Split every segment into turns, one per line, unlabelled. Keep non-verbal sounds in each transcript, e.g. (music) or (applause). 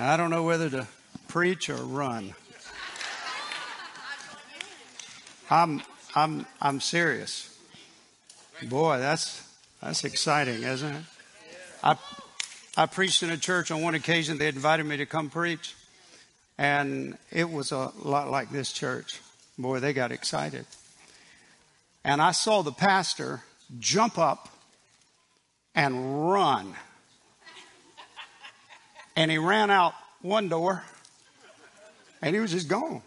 I don't know whether to preach or run. I'm I'm I'm serious. Boy, that's that's exciting, isn't it? I I preached in a church on one occasion. They invited me to come preach, and it was a lot like this church. Boy, they got excited, and I saw the pastor jump up and run and he ran out one door and he was just gone.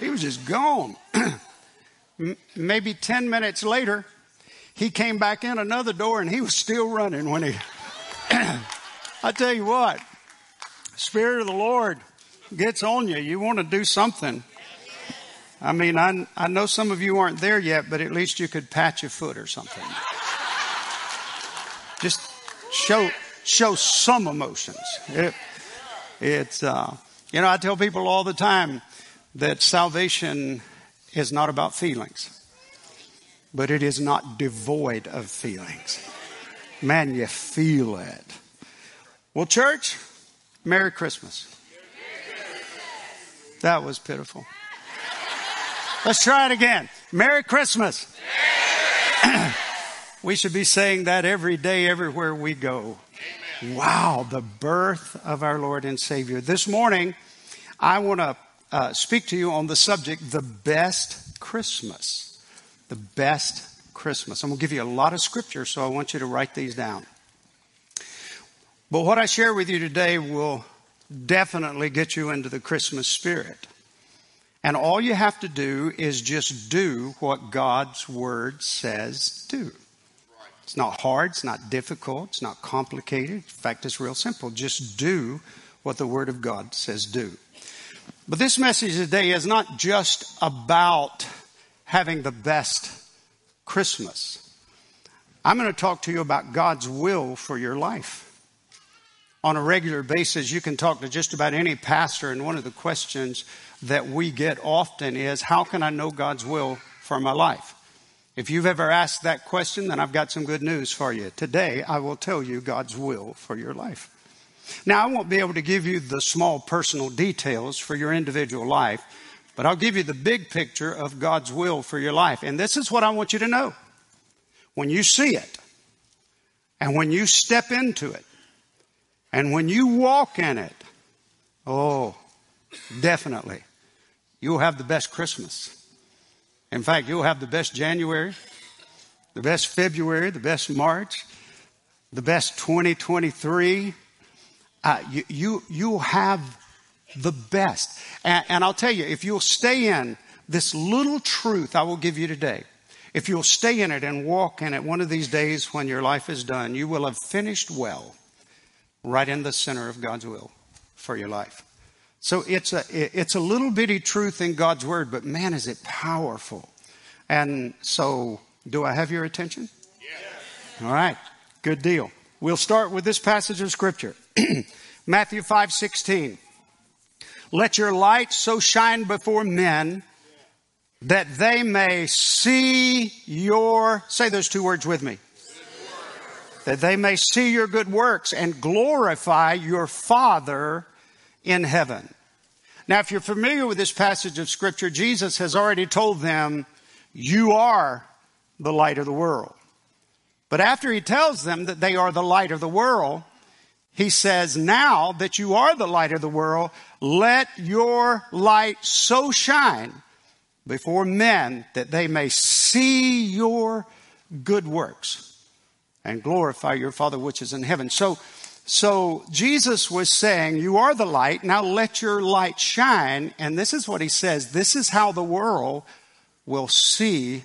He was just gone. (clears throat) Maybe 10 minutes later, he came back in another door and he was still running when he. (clears throat) I tell you what, Spirit of the Lord gets on you. You want to do something. I mean, I, I know some of you aren't there yet, but at least you could pat a foot or something. Just show, show some emotions. It, it's, uh, you know, I tell people all the time that salvation is not about feelings, but it is not devoid of feelings. Man, you feel it. Well, church, Merry Christmas. That was pitiful. Let's try it again. Merry Christmas. (clears throat) we should be saying that every day, everywhere we go. Wow, the birth of our Lord and Savior. This morning, I want to uh, speak to you on the subject, the best Christmas. The best Christmas. I'm going to give you a lot of scripture, so I want you to write these down. But what I share with you today will definitely get you into the Christmas spirit. And all you have to do is just do what God's Word says do. It's not hard, it's not difficult, it's not complicated. In fact, it's real simple. Just do what the Word of God says do. But this message today is not just about having the best Christmas. I'm going to talk to you about God's will for your life. On a regular basis, you can talk to just about any pastor, and one of the questions that we get often is, How can I know God's will for my life? If you've ever asked that question, then I've got some good news for you. Today, I will tell you God's will for your life. Now, I won't be able to give you the small personal details for your individual life, but I'll give you the big picture of God's will for your life. And this is what I want you to know. When you see it, and when you step into it, and when you walk in it, oh, definitely, you'll have the best Christmas. In fact, you'll have the best January, the best February, the best March, the best 2023. Uh, you, you, you'll have the best. And, and I'll tell you, if you'll stay in this little truth I will give you today, if you'll stay in it and walk in it one of these days when your life is done, you will have finished well right in the center of God's will for your life. So it's a, it's a little bitty truth in God's word, but man, is it powerful. And so, do I have your attention? Yes. All right. Good deal. We'll start with this passage of scripture. (clears throat) Matthew 5 16. Let your light so shine before men that they may see your, say those two words with me. That they may see your good works and glorify your Father in heaven. Now, if you're familiar with this passage of scripture, Jesus has already told them, you are the light of the world. But after he tells them that they are the light of the world, he says, now that you are the light of the world, let your light so shine before men that they may see your good works and glorify your Father which is in heaven. So so Jesus was saying, You are the light, now let your light shine. And this is what he says this is how the world will see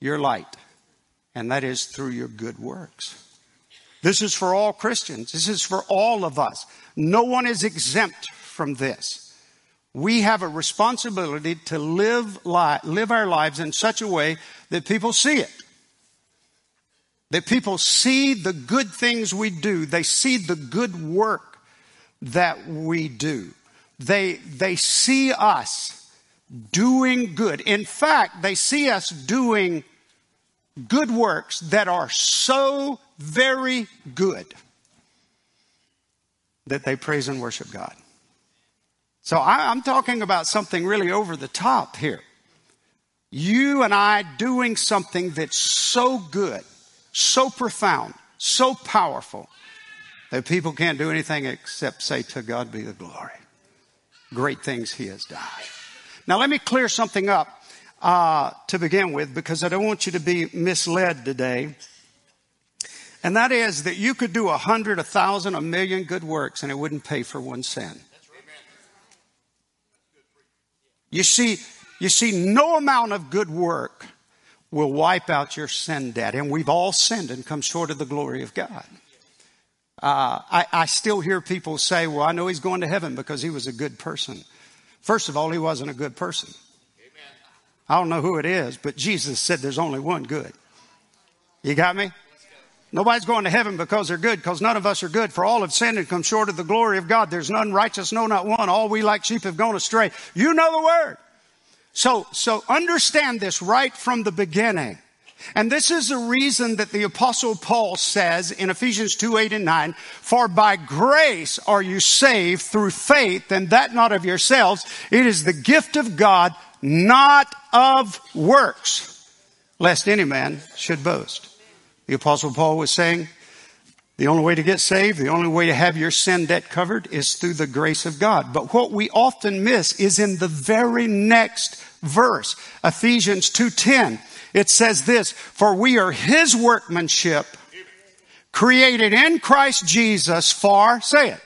your light, and that is through your good works. This is for all Christians. This is for all of us. No one is exempt from this. We have a responsibility to live, li- live our lives in such a way that people see it. That people see the good things we do. They see the good work that we do. They, they see us doing good. In fact, they see us doing good works that are so very good that they praise and worship God. So I, am talking about something really over the top here. You and I doing something that's so good, so profound, so powerful that people can't do anything except say, To God be the glory. Great things He has done. Now, let me clear something up uh, to begin with because I don't want you to be misled today. And that is that you could do a hundred, a thousand, a million good works and it wouldn't pay for one sin. You see, you see, no amount of good work will wipe out your sin debt. And we've all sinned and come short of the glory of God. Uh, I, I still hear people say, well, I know he's going to heaven because he was a good person. First of all, he wasn't a good person. I don't know who it is, but Jesus said there's only one good. You got me? Nobody's going to heaven because they're good, because none of us are good. For all have sinned and come short of the glory of God. There's none righteous, no, not one. All we like sheep have gone astray. You know the word. So, so understand this right from the beginning. And this is the reason that the apostle Paul says in Ephesians 2, 8 and 9, for by grace are you saved through faith and that not of yourselves. It is the gift of God, not of works, lest any man should boast. The apostle Paul was saying, the only way to get saved, the only way to have your sin debt covered is through the grace of God. But what we often miss is in the very next verse, Ephesians 2.10. It says this, for we are his workmanship created in Christ Jesus for, say it,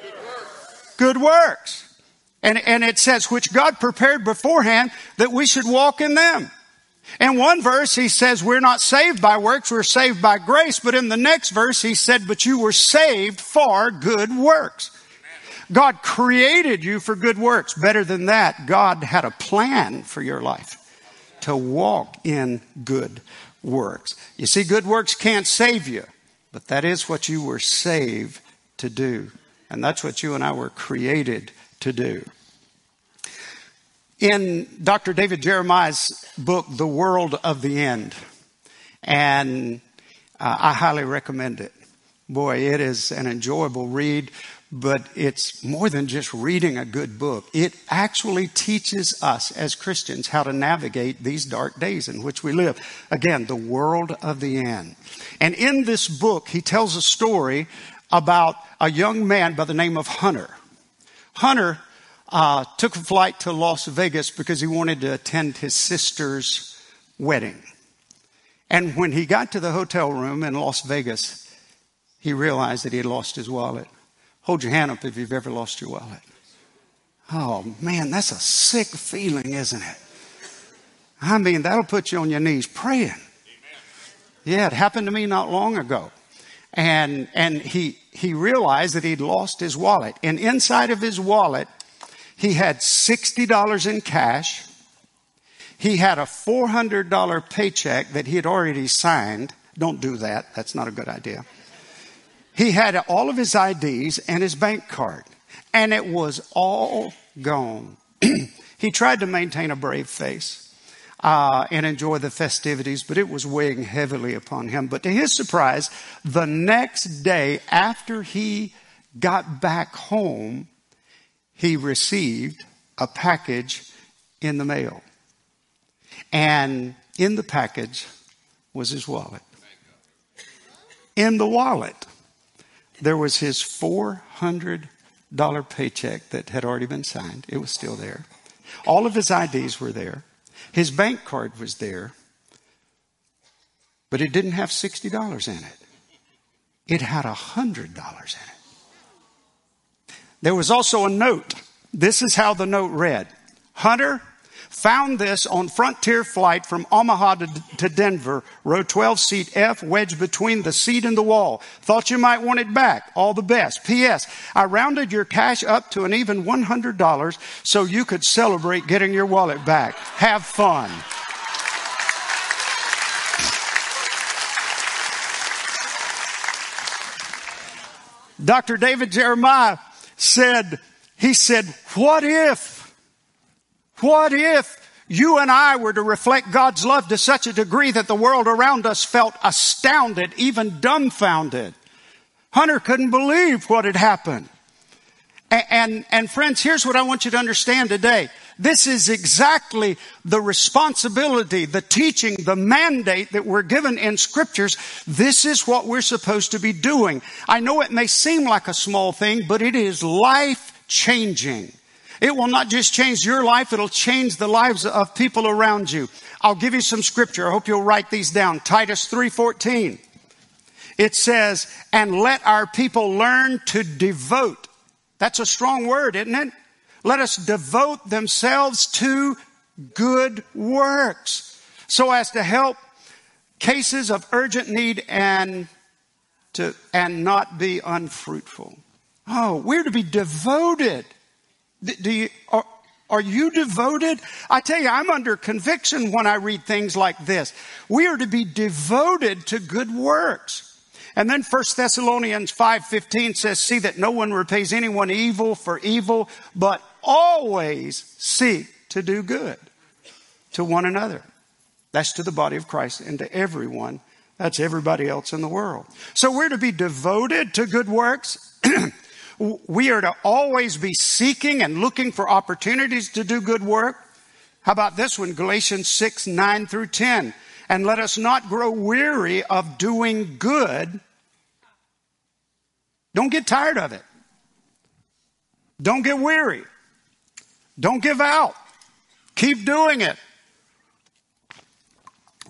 good works. Good works. And, and it says, which God prepared beforehand that we should walk in them. In one verse, he says, we're not saved by works, we're saved by grace. But in the next verse, he said, but you were saved for good works. God created you for good works. Better than that, God had a plan for your life to walk in good works. You see, good works can't save you, but that is what you were saved to do. And that's what you and I were created to do. In Dr. David Jeremiah's book, The World of the End, and uh, I highly recommend it. Boy, it is an enjoyable read, but it's more than just reading a good book. It actually teaches us as Christians how to navigate these dark days in which we live. Again, the world of the end. And in this book, he tells a story about a young man by the name of Hunter. Hunter uh, took a flight to Las Vegas because he wanted to attend his sister's wedding. And when he got to the hotel room in Las Vegas, he realized that he had lost his wallet. Hold your hand up if you've ever lost your wallet. Oh man, that's a sick feeling, isn't it? I mean, that'll put you on your knees praying. Yeah, it happened to me not long ago. And, and he, he realized that he'd lost his wallet. And inside of his wallet he had $60 in cash. He had a $400 paycheck that he had already signed. Don't do that. That's not a good idea. He had all of his IDs and his bank card, and it was all gone. (clears throat) he tried to maintain a brave face uh, and enjoy the festivities, but it was weighing heavily upon him. But to his surprise, the next day after he got back home, he received a package in the mail. And in the package was his wallet. In the wallet, there was his $400 paycheck that had already been signed. It was still there. All of his IDs were there. His bank card was there. But it didn't have $60 in it. It had $100 in it. There was also a note. This is how the note read. Hunter, Found this on Frontier flight from Omaha to, to, Denver. Row 12, seat F, wedged between the seat and the wall. Thought you might want it back. All the best. P.S. I rounded your cash up to an even $100 so you could celebrate getting your wallet back. Have fun. Dr. David Jeremiah said, he said, what if, what if you and I were to reflect God's love to such a degree that the world around us felt astounded, even dumbfounded? Hunter couldn't believe what had happened. And, and, friends, here's what I want you to understand today. This is exactly the responsibility, the teaching, the mandate that we're given in scriptures. This is what we're supposed to be doing. I know it may seem like a small thing, but it is life changing. It will not just change your life, it'll change the lives of people around you. I'll give you some scripture. I hope you'll write these down. Titus 3:14. It says, "And let our people learn to devote." That's a strong word, isn't it? Let us devote themselves to good works so as to help cases of urgent need and to, and not be unfruitful. Oh, we're to be devoted. Do you, are, are you devoted? I tell you, I'm under conviction when I read things like this. We are to be devoted to good works. And then 1 Thessalonians 5:15 says, "See that no one repays anyone evil for evil, but always seek to do good to one another. That's to the body of Christ and to everyone. That's everybody else in the world. So we're to be devoted to good works. (clears throat) we are to always be seeking and looking for opportunities to do good work. How about this one? Galatians 6, 9 through 10. And let us not grow weary of doing good. Don't get tired of it. Don't get weary. Don't give out. Keep doing it.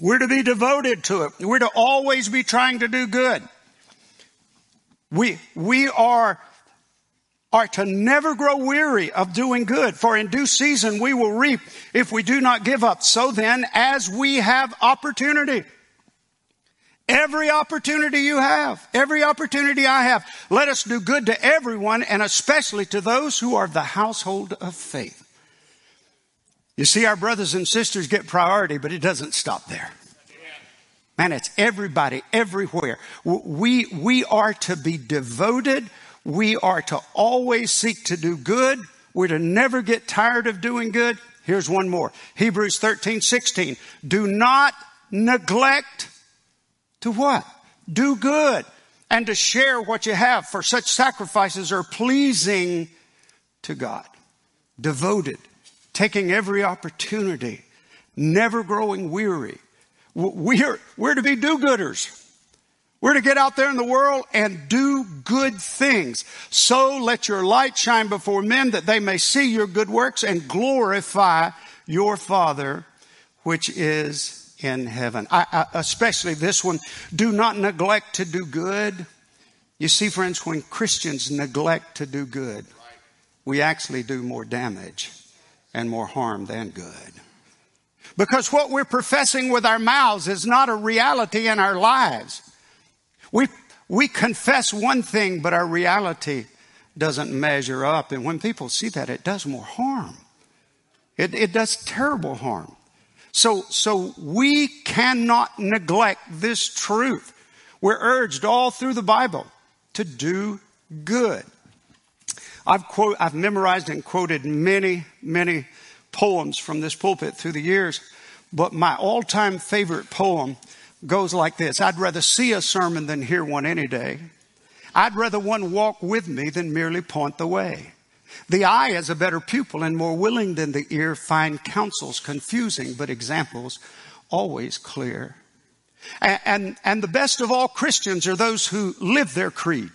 We're to be devoted to it. We're to always be trying to do good. We, we are, are to never grow weary of doing good, for in due season we will reap if we do not give up. So then, as we have opportunity, Every opportunity you have, every opportunity I have, let us do good to everyone and especially to those who are the household of faith. You see, our brothers and sisters get priority, but it doesn't stop there. Man, it's everybody, everywhere. We, we are to be devoted. We are to always seek to do good. We're to never get tired of doing good. Here's one more. Hebrews 13, 16. Do not neglect to what? Do good and to share what you have, for such sacrifices are pleasing to God. Devoted, taking every opportunity, never growing weary. We're, we're to be do gooders. We're to get out there in the world and do good things. So let your light shine before men that they may see your good works and glorify your Father which is in heaven. I, I, especially this one. Do not neglect to do good. You see, friends, when Christians neglect to do good, we actually do more damage and more harm than good. Because what we're professing with our mouths is not a reality in our lives. We, we confess one thing, but our reality doesn't measure up. And when people see that, it does more harm. It, it does terrible harm. So, so we cannot neglect this truth. We're urged all through the Bible to do good. I've quote, I've memorized and quoted many, many poems from this pulpit through the years, but my all-time favorite poem goes like this. I'd rather see a sermon than hear one any day. I'd rather one walk with me than merely point the way. The eye is a better pupil and more willing than the ear find counsels confusing, but examples always clear. And, and, and, the best of all Christians are those who live their creed.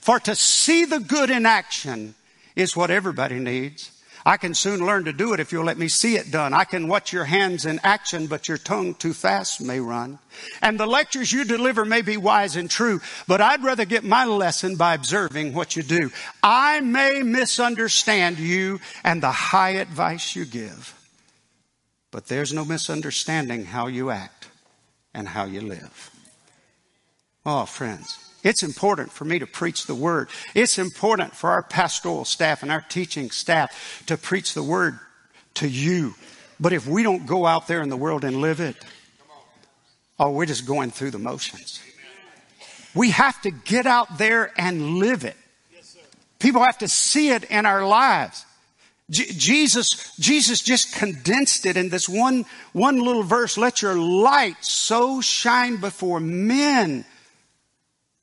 For to see the good in action is what everybody needs. I can soon learn to do it if you'll let me see it done. I can watch your hands in action, but your tongue too fast may run. And the lectures you deliver may be wise and true, but I'd rather get my lesson by observing what you do. I may misunderstand you and the high advice you give, but there's no misunderstanding how you act and how you live. Oh, friends, it's important for me to preach the word. It's important for our pastoral staff and our teaching staff to preach the word to you. But if we don't go out there in the world and live it, oh, we're just going through the motions. We have to get out there and live it. People have to see it in our lives. J- Jesus, Jesus just condensed it in this one, one little verse. Let your light so shine before men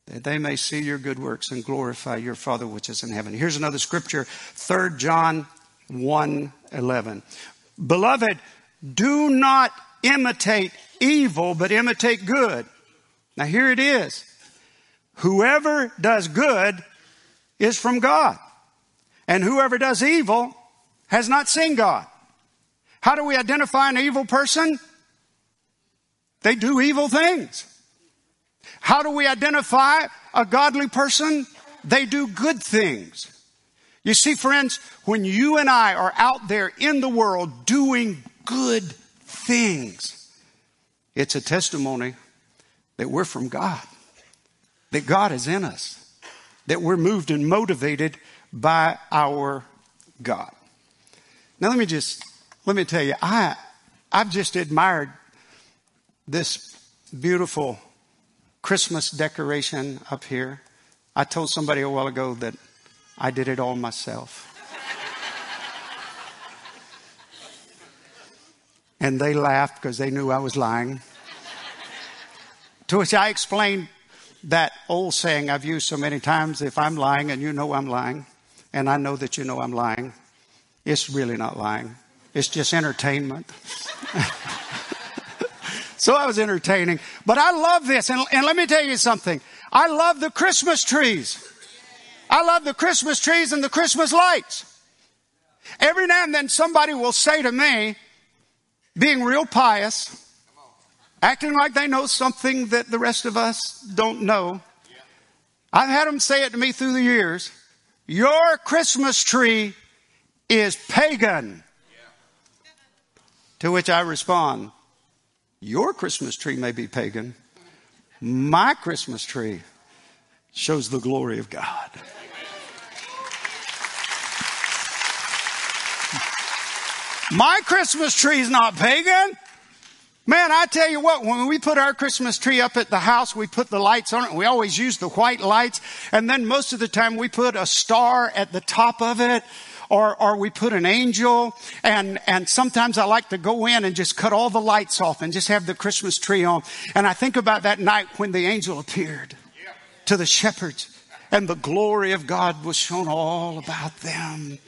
that they may see your good works and glorify your Father which is in heaven. Here's another scripture, 3 John 1 11. Beloved, do not imitate evil, but imitate good. Now here it is. Whoever does good is from God. And whoever does evil has not seen God. How do we identify an evil person? They do evil things. How do we identify a godly person? They do good things. You see, friends, when you and I are out there in the world doing good things, it's a testimony that we're from God, that God is in us, that we're moved and motivated by our God. Now let me just, let me tell you, I, I've just admired this beautiful Christmas decoration up here. I told somebody a while ago that I did it all myself. and they laughed because they knew I was lying. to which I explained that old saying I've used so many times if I'm lying and you know I'm lying, and I know that you know I'm lying, it's really not lying. It's just entertainment. (laughs) so I was entertaining. But I love this. And, and let me tell you something. I love the Christmas trees. I love the Christmas trees and the Christmas lights. Every now and then somebody will say to me, being real pious, acting like they know something that the rest of us don't know. I've had them say it to me through the years. Your Christmas tree is pagan. To which I respond, Your Christmas tree may be pagan. My Christmas tree shows the glory of God. My Christmas tree is not pagan. Man, I tell you what, when we put our Christmas tree up at the house, we put the lights on it. We always use the white lights. And then most of the time we put a star at the top of it or, or we put an angel and, and sometimes I like to go in and just cut all the lights off and just have the Christmas tree on. And I think about that night when the angel appeared to the shepherds and the glory of God was shown all about them.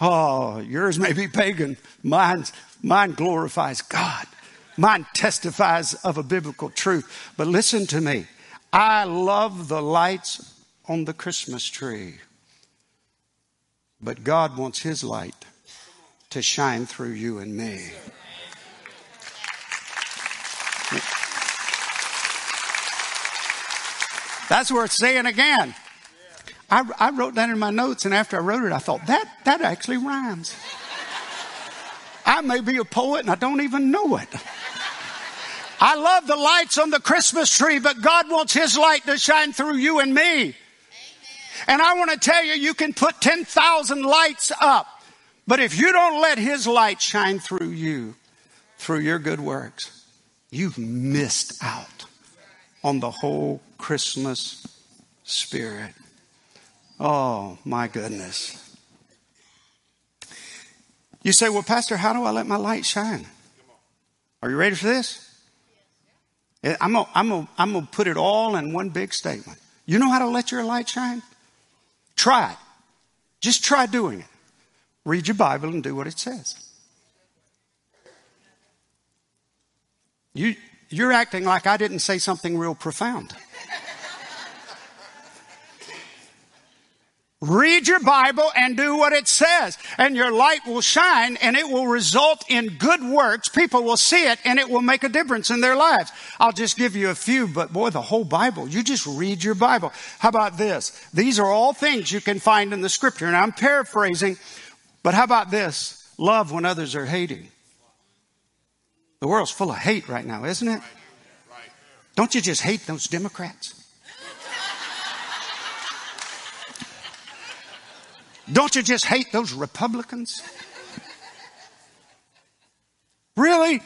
Oh, yours may be pagan. Mine, mine glorifies God. Mine testifies of a biblical truth. But listen to me. I love the lights on the Christmas tree. But God wants His light to shine through you and me. That's worth saying again. I, I, wrote that in my notes, and after I wrote it, I thought that that actually rhymes. I may be a poet, and I don't even know it. I love the lights on the Christmas tree, but God wants His light to shine through you and me. And I want to tell you, you can put 10,000 lights up, but if you don't let His light shine through you, through your good works, you've missed out on the whole Christmas spirit. Oh, my goodness. You say, well, Pastor, how do I let my light shine? Are you ready for this? I'm going to put it all in one big statement. You know how to let your light shine? Try it. Just try doing it. Read your Bible and do what it says. You, you're acting like I didn't say something real profound. Read your Bible and do what it says, and your light will shine and it will result in good works. People will see it and it will make a difference in their lives. I'll just give you a few, but boy, the whole Bible, you just read your Bible. How about this? These are all things you can find in the scripture, and I'm paraphrasing, but how about this? Love when others are hating. The world's full of hate right now, isn't it? Don't you just hate those Democrats? Don't you just hate those Republicans? Really?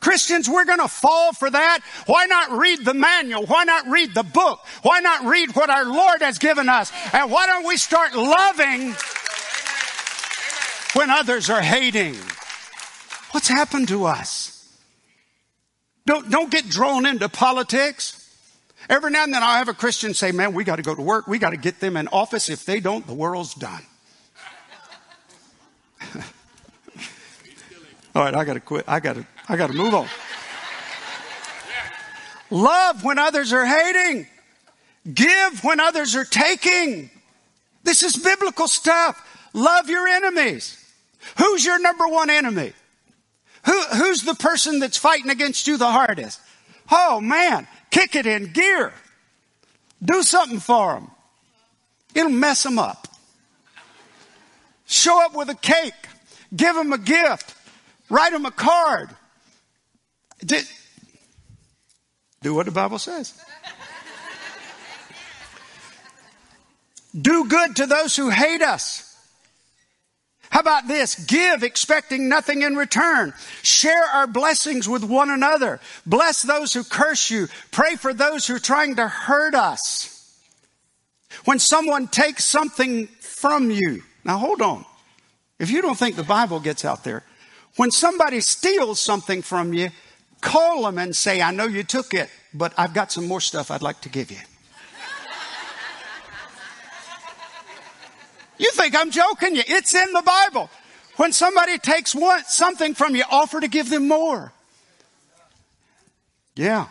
Christians, we're going to fall for that. Why not read the manual? Why not read the book? Why not read what our Lord has given us? And why don't we start loving when others are hating? What's happened to us? Don't, don't get drawn into politics. Every now and then I'll have a Christian say, man, we got to go to work. We got to get them in office. If they don't, the world's done. All right, I got to quit. I got to, I got to move on. Love when others are hating. Give when others are taking. This is biblical stuff. Love your enemies. Who's your number one enemy? Who, who's the person that's fighting against you the hardest? Oh man, kick it in gear. Do something for them. It'll mess them up. Show up with a cake. Give them a gift. Write them a card. Did, do what the Bible says. do good to those who hate us. How about this? Give expecting nothing in return. Share our blessings with one another. Bless those who curse you. Pray for those who are trying to hurt us. When someone takes something from you, now hold on. If you don't think the Bible gets out there, when somebody steals something from you, call them and say, I know you took it, but I've got some more stuff I'd like to give you. You think I'm joking you. It's in the Bible. When somebody takes one, something from you, offer to give them more. Yeah.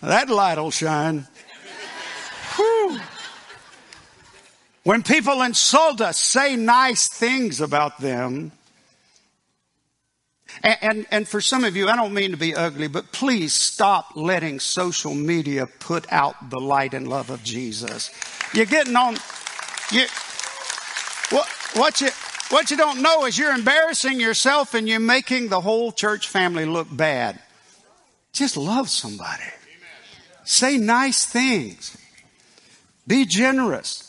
That light will shine. Whew. When people insult us, say nice things about them. And, and, and, for some of you, I don't mean to be ugly, but please stop letting social media put out the light and love of Jesus. You're getting on, you, what, what you, what you don't know is you're embarrassing yourself and you're making the whole church family look bad. Just love somebody. Say nice things. Be generous.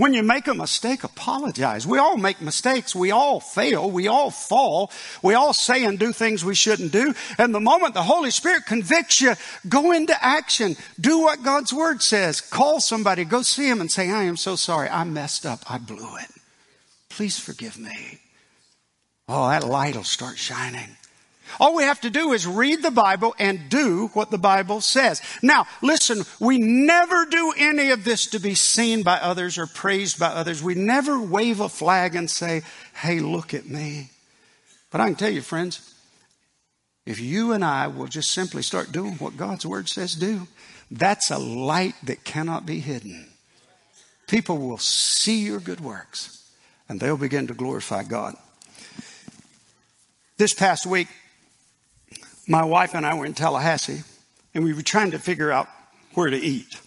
When you make a mistake, apologize. We all make mistakes. We all fail. We all fall. We all say and do things we shouldn't do. And the moment the Holy Spirit convicts you, go into action. Do what God's Word says. Call somebody. Go see him and say, I am so sorry. I messed up. I blew it. Please forgive me. Oh, that light will start shining. All we have to do is read the Bible and do what the Bible says. Now, listen, we never do any of this to be seen by others or praised by others. We never wave a flag and say, hey, look at me. But I can tell you, friends, if you and I will just simply start doing what God's Word says do, that's a light that cannot be hidden. People will see your good works and they'll begin to glorify God. This past week, my wife and I were in Tallahassee and we were trying to figure out where to eat.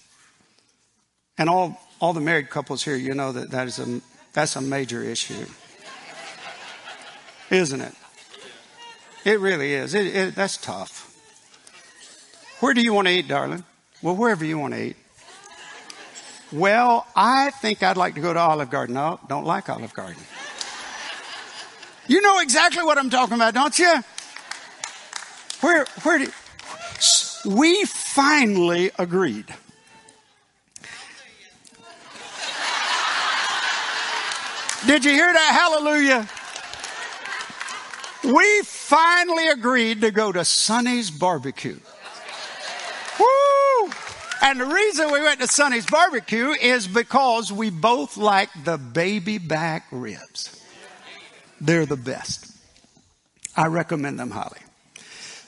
And all, all the married couples here, you know that, that is a, that's a major issue. Isn't it? It really is. It, it, that's tough. Where do you want to eat, darling? Well, wherever you want to eat. Well, I think I'd like to go to Olive Garden. No, don't like Olive Garden. You know exactly what I'm talking about, don't you? Where, where did, we finally agreed. Did you hear that? Hallelujah. We finally agreed to go to Sonny's Barbecue. Woo! And the reason we went to Sonny's Barbecue is because we both like the baby back ribs. They're the best. I recommend them highly.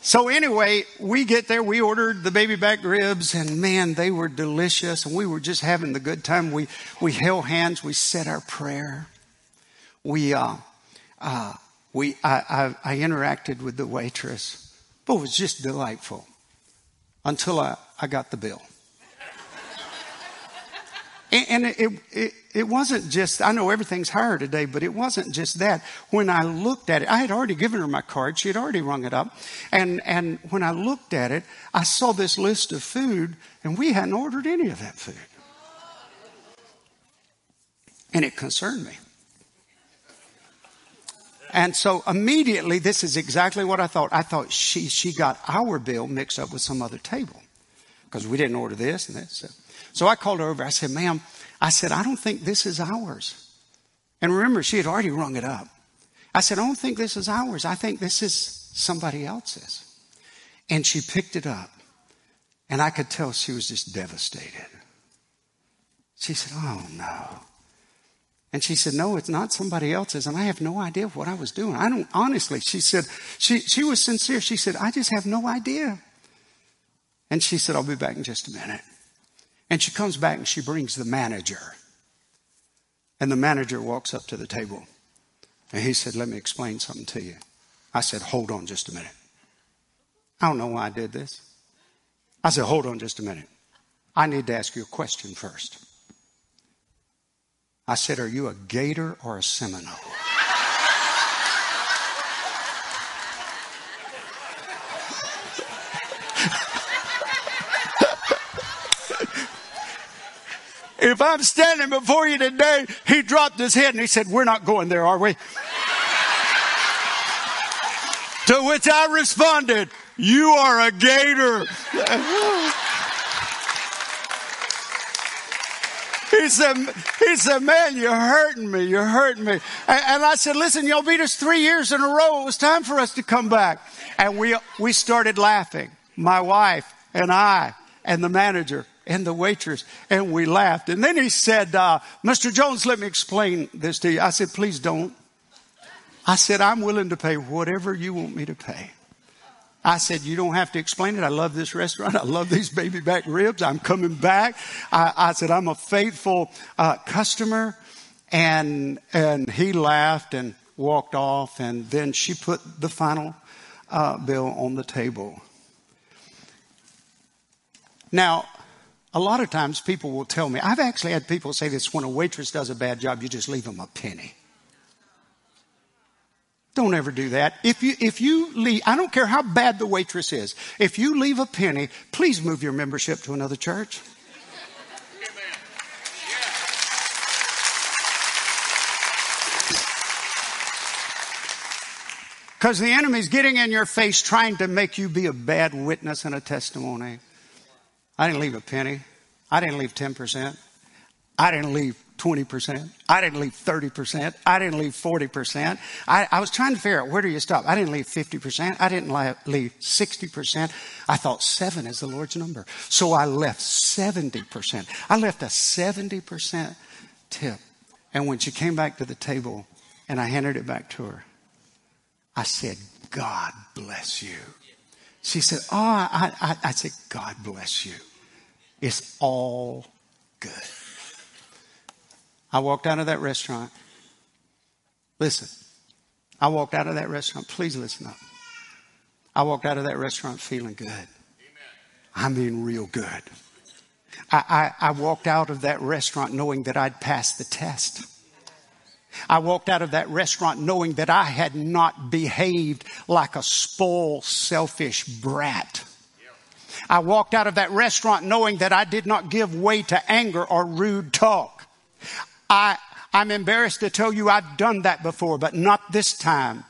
So anyway, we get there, we ordered the baby back ribs and man, they were delicious and we were just having the good time. We, we held hands, we said our prayer. We, uh, uh, we, I, I, I interacted with the waitress, but it was just delightful until I, I got the bill. And, it, it, it wasn't just, I know everything's higher today, but it wasn't just that. When I looked at it, I had already given her my card. She had already rung it up. And, and when I looked at it, I saw this list of food and we hadn't ordered any of that food. And it concerned me. And so immediately, this is exactly what I thought. I thought she, she got our bill mixed up with some other table because we didn't order this and that. So, so I called her over. I said, ma'am, I said, I don't think this is ours. And remember, she had already rung it up. I said, I don't think this is ours. I think this is somebody else's. And she picked it up. And I could tell she was just devastated. She said, Oh no. And she said, No, it's not somebody else's. And I have no idea what I was doing. I don't, honestly, she said, she, she was sincere. She said, I just have no idea. And she said, I'll be back in just a minute. And she comes back and she brings the manager. And the manager walks up to the table. And he said, Let me explain something to you. I said, Hold on just a minute. I don't know why I did this. I said, Hold on just a minute. I need to ask you a question first. I said, Are you a gator or a Seminole? If I'm standing before you today, he dropped his head and he said, We're not going there, are we? to which I responded, You are a gator. he said, he said, man, you're hurting me. You're hurting me. And, and, I said, listen, y'all beat us three years in a row. It was time for us to come back. And we, we started laughing. My wife and I and the manager and the waitress, and we laughed. And then he said, uh, Mr. Jones, let me explain this to you. I said, please don't. I said, I'm willing to pay whatever you want me to pay. I said, you don't have to explain it. I love this restaurant. (laughs) I love these baby back ribs. I'm coming back. I, I said, I'm a faithful uh, customer. And, and he laughed and walked off. And then she put the final uh, bill on the table. Now, a lot of times people will tell me, I've actually had people say this when a waitress does a bad job, you just leave them a penny. Don't ever do that. If you, if you leave, I don't care how bad the waitress is, if you leave a penny, please move your membership to another church. Because the enemy's getting in your face trying to make you be a bad witness and a testimony. I didn't leave a penny. I didn't leave 10%. I didn't leave 20%. I didn't leave 30%. I didn't leave 40%. I, I, was trying to figure out where do you stop? I didn't leave 50%. I didn't leave 60%. I thought seven is the Lord's number. So I left 70%. I left a 70% tip. And when she came back to the table and I handed it back to her, I said, God bless you. She said, Oh, I, I, I said, God bless you. It's all good. I walked out of that restaurant. Listen, I walked out of that restaurant. Please listen up. I walked out of that restaurant feeling good. Amen. I mean, real good. I, I, I walked out of that restaurant knowing that I'd passed the test. I walked out of that restaurant knowing that I had not behaved like a spoiled, selfish brat. I walked out of that restaurant knowing that I did not give way to anger or rude talk. I, I'm embarrassed to tell you I've done that before, but not this time.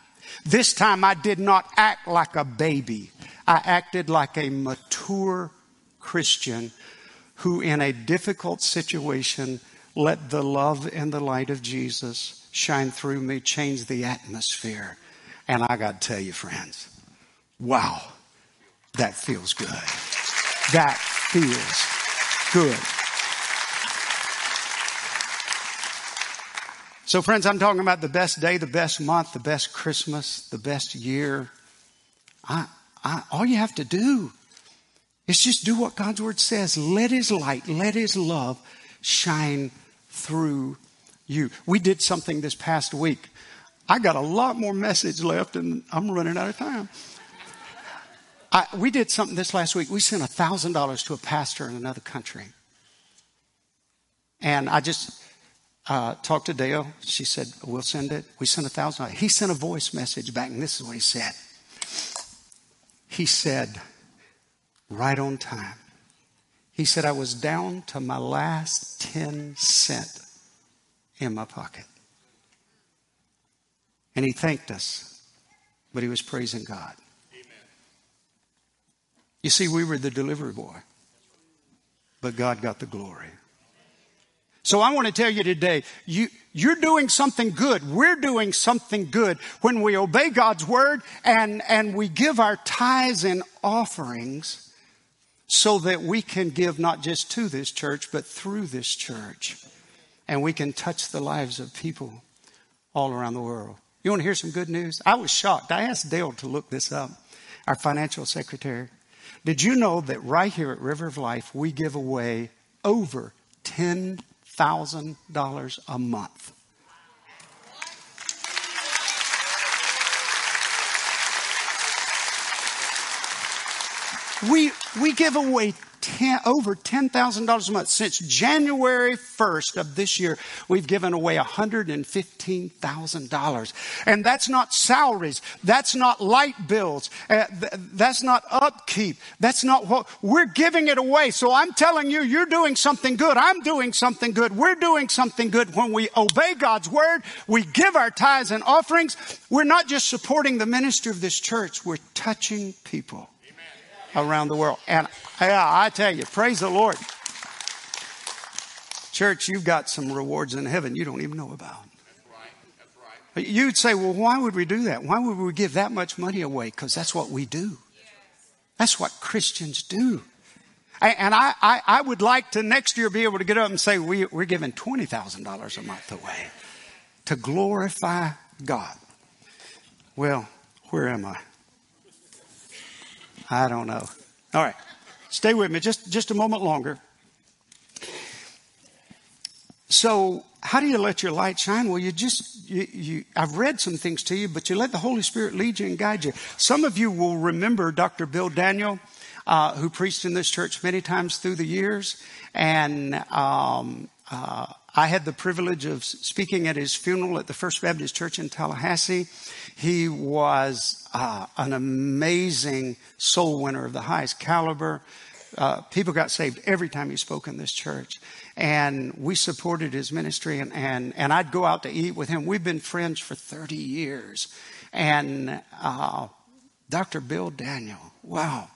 This time I did not act like a baby. I acted like a mature Christian who in a difficult situation let the love and the light of Jesus shine through me, change the atmosphere. And I got to tell you, friends, wow, that feels good. That feels good. So, friends, I'm talking about the best day, the best month, the best Christmas, the best year. I, I, all you have to do is just do what God's word says. Let his light, let his love shine through you. We did something this past week. I got a lot more message left and I'm running out of time. I, we did something this last week. We sent $1,000 to a pastor in another country. and I just uh, talked to Dale. She said, We'll send it. We sent a thousand. He sent a voice message back, and this is what he said. He said, Right on time. He said, I was down to my last 10 cent in my pocket. And he thanked us, but he was praising God. Amen. You see, we were the delivery boy, but God got the glory. So I want to tell you today, you, you're doing something good. We're doing something good when we obey God's word and, and we give our tithes and offerings so that we can give not just to this church, but through this church. And we can touch the lives of people all around the world. You want to hear some good news? I was shocked. I asked Dale to look this up, our financial secretary. Did you know that right here at River of Life, we give away over 10 $1,000 a month. We, we give away ten, over $10,000 a month. Since January 1st of this year, we've given away $115,000. And that's not salaries. That's not light bills. Uh, th- that's not upkeep. That's not what we're giving it away. So I'm telling you, you're doing something good. I'm doing something good. We're doing something good when we obey God's word. We give our tithes and offerings. We're not just supporting the ministry of this church. We're touching people around the world. And yeah, I tell you, praise the Lord. Church, you've got some rewards in heaven you don't even know about. You'd say, well, why would we do that? Why would we give that much money away? Because that's what we do. That's what Christians do. And I, I, I, would like to next year be able to get up and say, we, we're giving $20,000 a month away to glorify God. Well, where am I? I don't know. All right. Stay with me just, just a moment longer. So, how do you let your light shine? Well, you just, you, you, I've read some things to you, but you let the Holy Spirit lead you and guide you. Some of you will remember Dr. Bill Daniel, uh, who preached in this church many times through the years. And um, uh, I had the privilege of speaking at his funeral at the First Baptist Church in Tallahassee. He was uh, an amazing soul winner of the highest caliber. Uh, people got saved every time he spoke in this church. And we supported his ministry, and, and, and I'd go out to eat with him. We've been friends for 30 years. And uh, Dr. Bill Daniel, wow.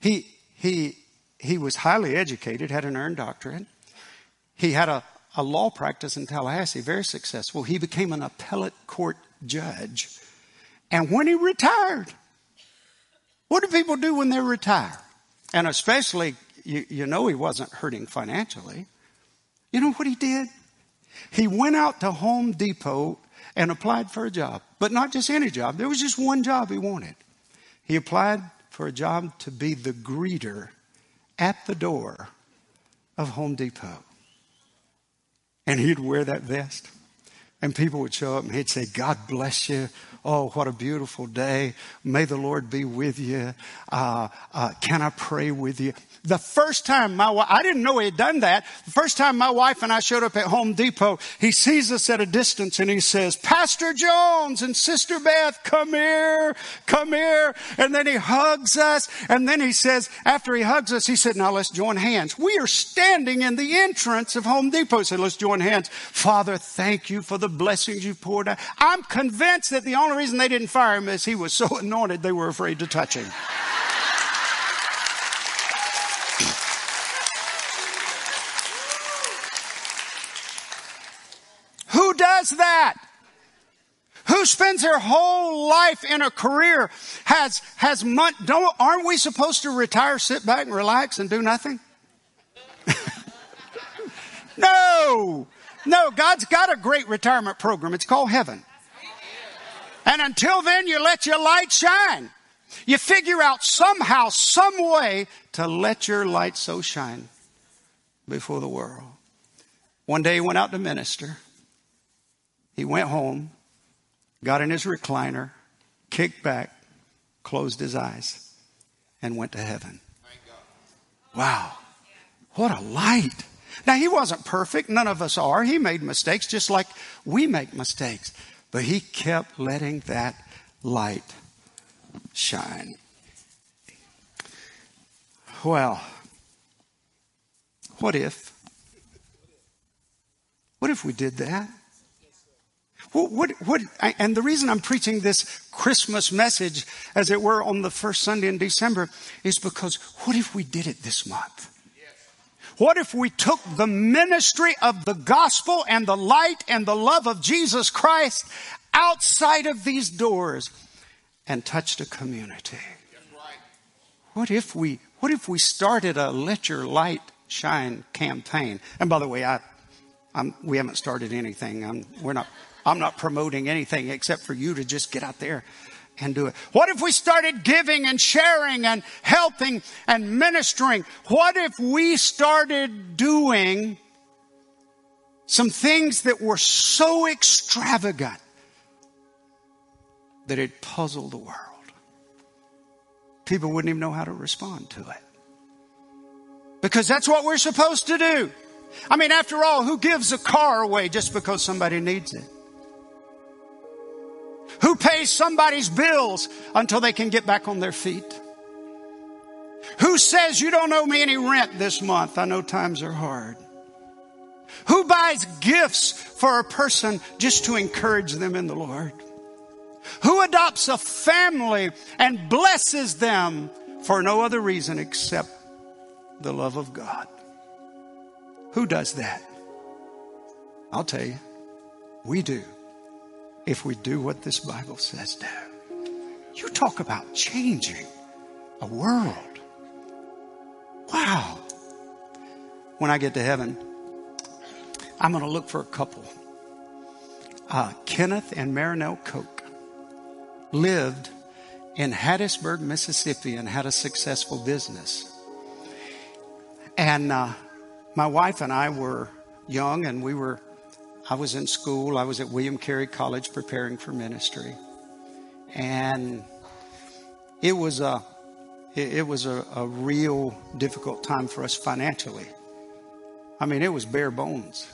He, he, he was highly educated, had an earned doctorate. He had a, a law practice in Tallahassee, very successful. He became an appellate court judge. And when he retired, what do people do when they retire? And especially, you, you know, he wasn't hurting financially. You know what he did? He went out to Home Depot and applied for a job, but not just any job. There was just one job he wanted. He applied for a job to be the greeter at the door of Home Depot. And he'd wear that vest. And people would show up and he'd say, God bless you. Oh, what a beautiful day. May the Lord be with you. Uh, uh, can I pray with you? The first time my wife, I didn't know he had done that. The first time my wife and I showed up at Home Depot, he sees us at a distance and he says, Pastor Jones and Sister Beth, come here, come here. And then he hugs us. And then he says, after he hugs us, he said, now let's join hands. We are standing in the entrance of Home Depot. He said, let's join hands. Father, thank you for the blessings you poured out. I'm convinced that the only reason they didn't fire him is he was so (laughs) anointed they were afraid to touch him. (clears throat) Who does that? Who spends their whole life in a career has, has month, don't, aren't we supposed to retire, sit back and relax and do nothing? (laughs) no, no, God's got a great retirement program. It's called heaven. And until then, you let your light shine. You figure out somehow, some way to let your light so shine before the world. One day he went out to minister. He went home, got in his recliner, kicked back, closed his eyes, and went to heaven. Wow. What a light. Now, he wasn't perfect. None of us are. He made mistakes just like we make mistakes. But he kept letting that light shine. Well, what if? What if we did that? What, what, what, and the reason I'm preaching this Christmas message, as it were, on the first Sunday in December, is because what if we did it this month? What if we took the ministry of the gospel and the light and the love of Jesus Christ outside of these doors and touched a community? What if we, what if we started a let your light shine campaign? And by the way, I, I'm, we haven't started anything. I'm, we're not, I'm not promoting anything except for you to just get out there and do it. What if we started giving and sharing and helping and ministering? What if we started doing some things that were so extravagant that it puzzled the world? People wouldn't even know how to respond to it. Because that's what we're supposed to do. I mean, after all, who gives a car away just because somebody needs it? Who pays somebody's bills until they can get back on their feet? Who says you don't owe me any rent this month? I know times are hard. Who buys gifts for a person just to encourage them in the Lord? Who adopts a family and blesses them for no other reason except the love of God? Who does that? I'll tell you, we do if we do what this Bible says do. You talk about changing a world. Wow. When I get to heaven, I'm going to look for a couple. Uh, Kenneth and Marinelle Koch lived in Hattiesburg, Mississippi, and had a successful business. And uh, my wife and I were young, and we were I was in school. I was at William Carey College preparing for ministry. And it was a, it was a, a real difficult time for us financially. I mean, it was bare bones.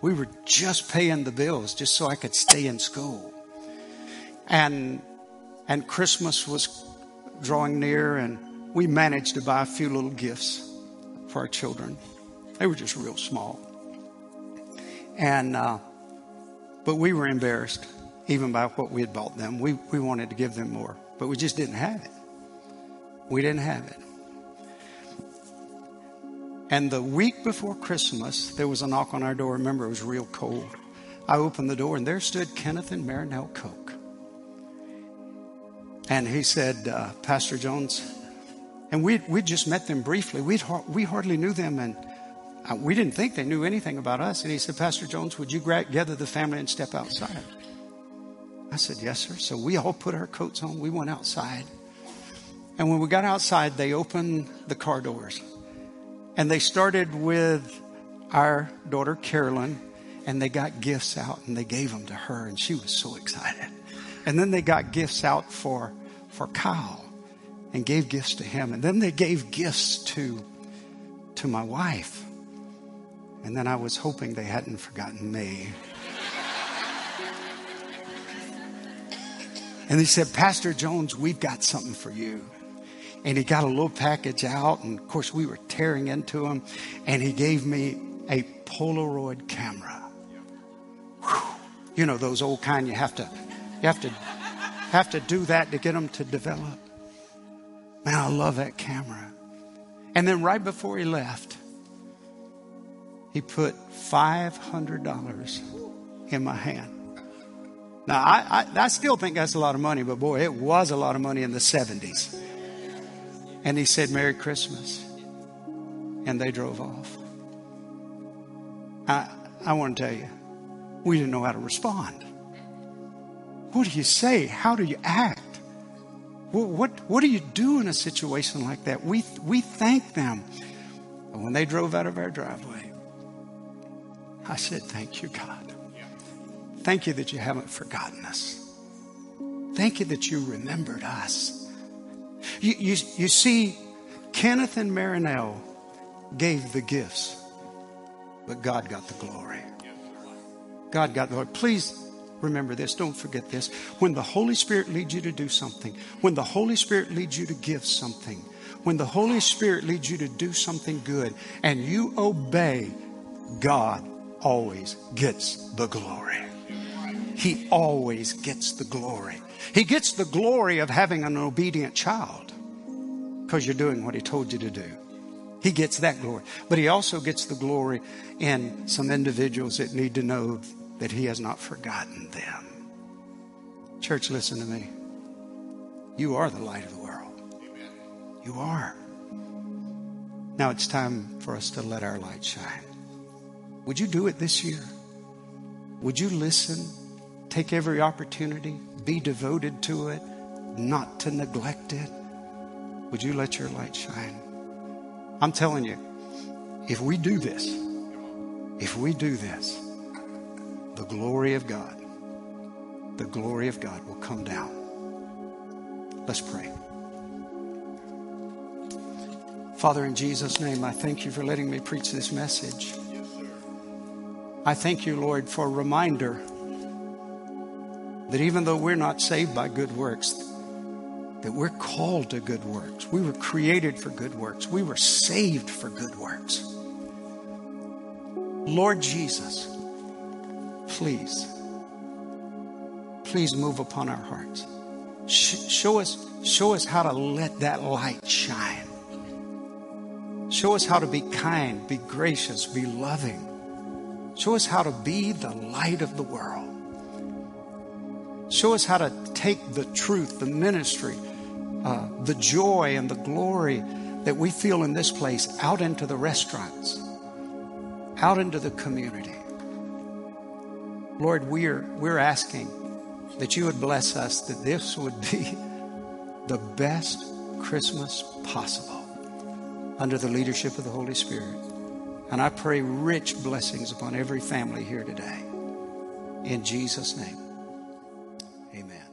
We were just paying the bills just so I could stay in school. And, and Christmas was drawing near and we managed to buy a few little gifts for our children. They were just real small. And, uh, but we were embarrassed even by what we had bought them. We, we wanted to give them more, but we just didn't have it. We didn't have it. And the week before Christmas, there was a knock on our door. Remember, it was real cold. I opened the door, and there stood Kenneth and Marinelle Koch. And he said, uh, Pastor Jones, and we we just met them briefly. we we hardly knew them, and Uh, we didn't think they knew anything about us. And he said, Pastor Jones, would you gather the family and step outside? I said, Yes, sir. So we all put our coats on. We went outside. And when we got outside, they opened the car doors. And they started with our daughter, Carolyn, and they got gifts out and they gave them to her. And she was so excited. And then they got gifts out for, for Kyle and gave gifts to him. And then they gave gifts to, to my wife. And then I was hoping they hadn't forgotten me. And he said, Pastor Jones, we've got something for you. And he got a little package out. And of course, we were tearing into him. And he gave me a Polaroid camera. Whew. You know, those old kind you have to, you have to, have to do that to get them to develop. Man, I love that camera. And then right before he left, he put $500 in my hand. Now, I, I, I, still think that's a lot of money, but boy, it was a lot of money in the 70s. And he said, Merry Christmas. And they drove off. I, I want to tell you, we didn't know how to respond. What do you say? How do you act? What, what, what do you do in a situation like that? We, we thank them. But when they drove out of our driveway, I said, Thank you, God. Thank you that you haven't forgotten us. Thank you that you remembered us. You, you, you see, Kenneth and Marinelle gave the gifts. but God got the glory. God got the glory. Please remember this. Don't forget this. When the Holy Spirit leads you to do something, when the Holy Spirit leads you to give something, when the Holy Spirit leads you to do something good and you obey, God always gets the glory. He always gets the glory. He gets the glory of having an obedient child because you're doing what he told you to do. He gets that glory. But he also gets the glory in some individuals that need to know that he has not forgotten them. Church, listen to me. You are the light of the world. Amen. You are. Now it's time for us to let our light shine. Would you do it this year? Would you listen? Take every opportunity, be devoted to it, not to neglect it. Would you let your light shine? I'm telling you, if we do this, if we do this, the glory of God, the glory of God will come down. Let's pray. Father, in Jesus' name, I thank you for letting me preach this message. I thank you, Lord, for a reminder that even though we're not saved by good works, that we're called to good works. We were created for good works. We were saved for good works. Lord Jesus, please, please move upon our hearts. show us, show us how to let that light shine. Show us how to be kind, be gracious, be loving. Show us how to be the light of the world. Show us how to take the truth, the ministry, uh, the joy and the glory that we feel in this place out into the restaurants, out into the community. Lord, we're, we're asking that you would bless us, that this would be (laughs) the best Christmas possible under the leadership of the Holy Spirit. And I pray rich blessings upon every family here today. In Jesus' name. Amen.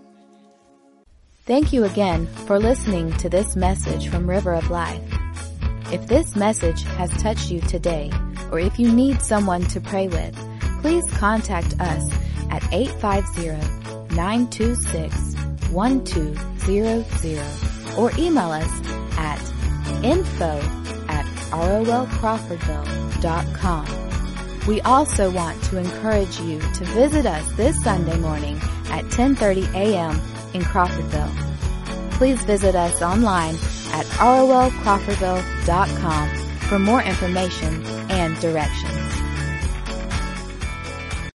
Thank you again for listening to this message from River of Life. If this message has touched you today, or if you need someone to pray with, please contact us at 850-926-1200 or email us at info rolcrawfordville.com. We also want to encourage you to visit us this Sunday morning at 10.30 a.m in Crawfordville. Please visit us online at rolcrawfordville.com for more information and directions.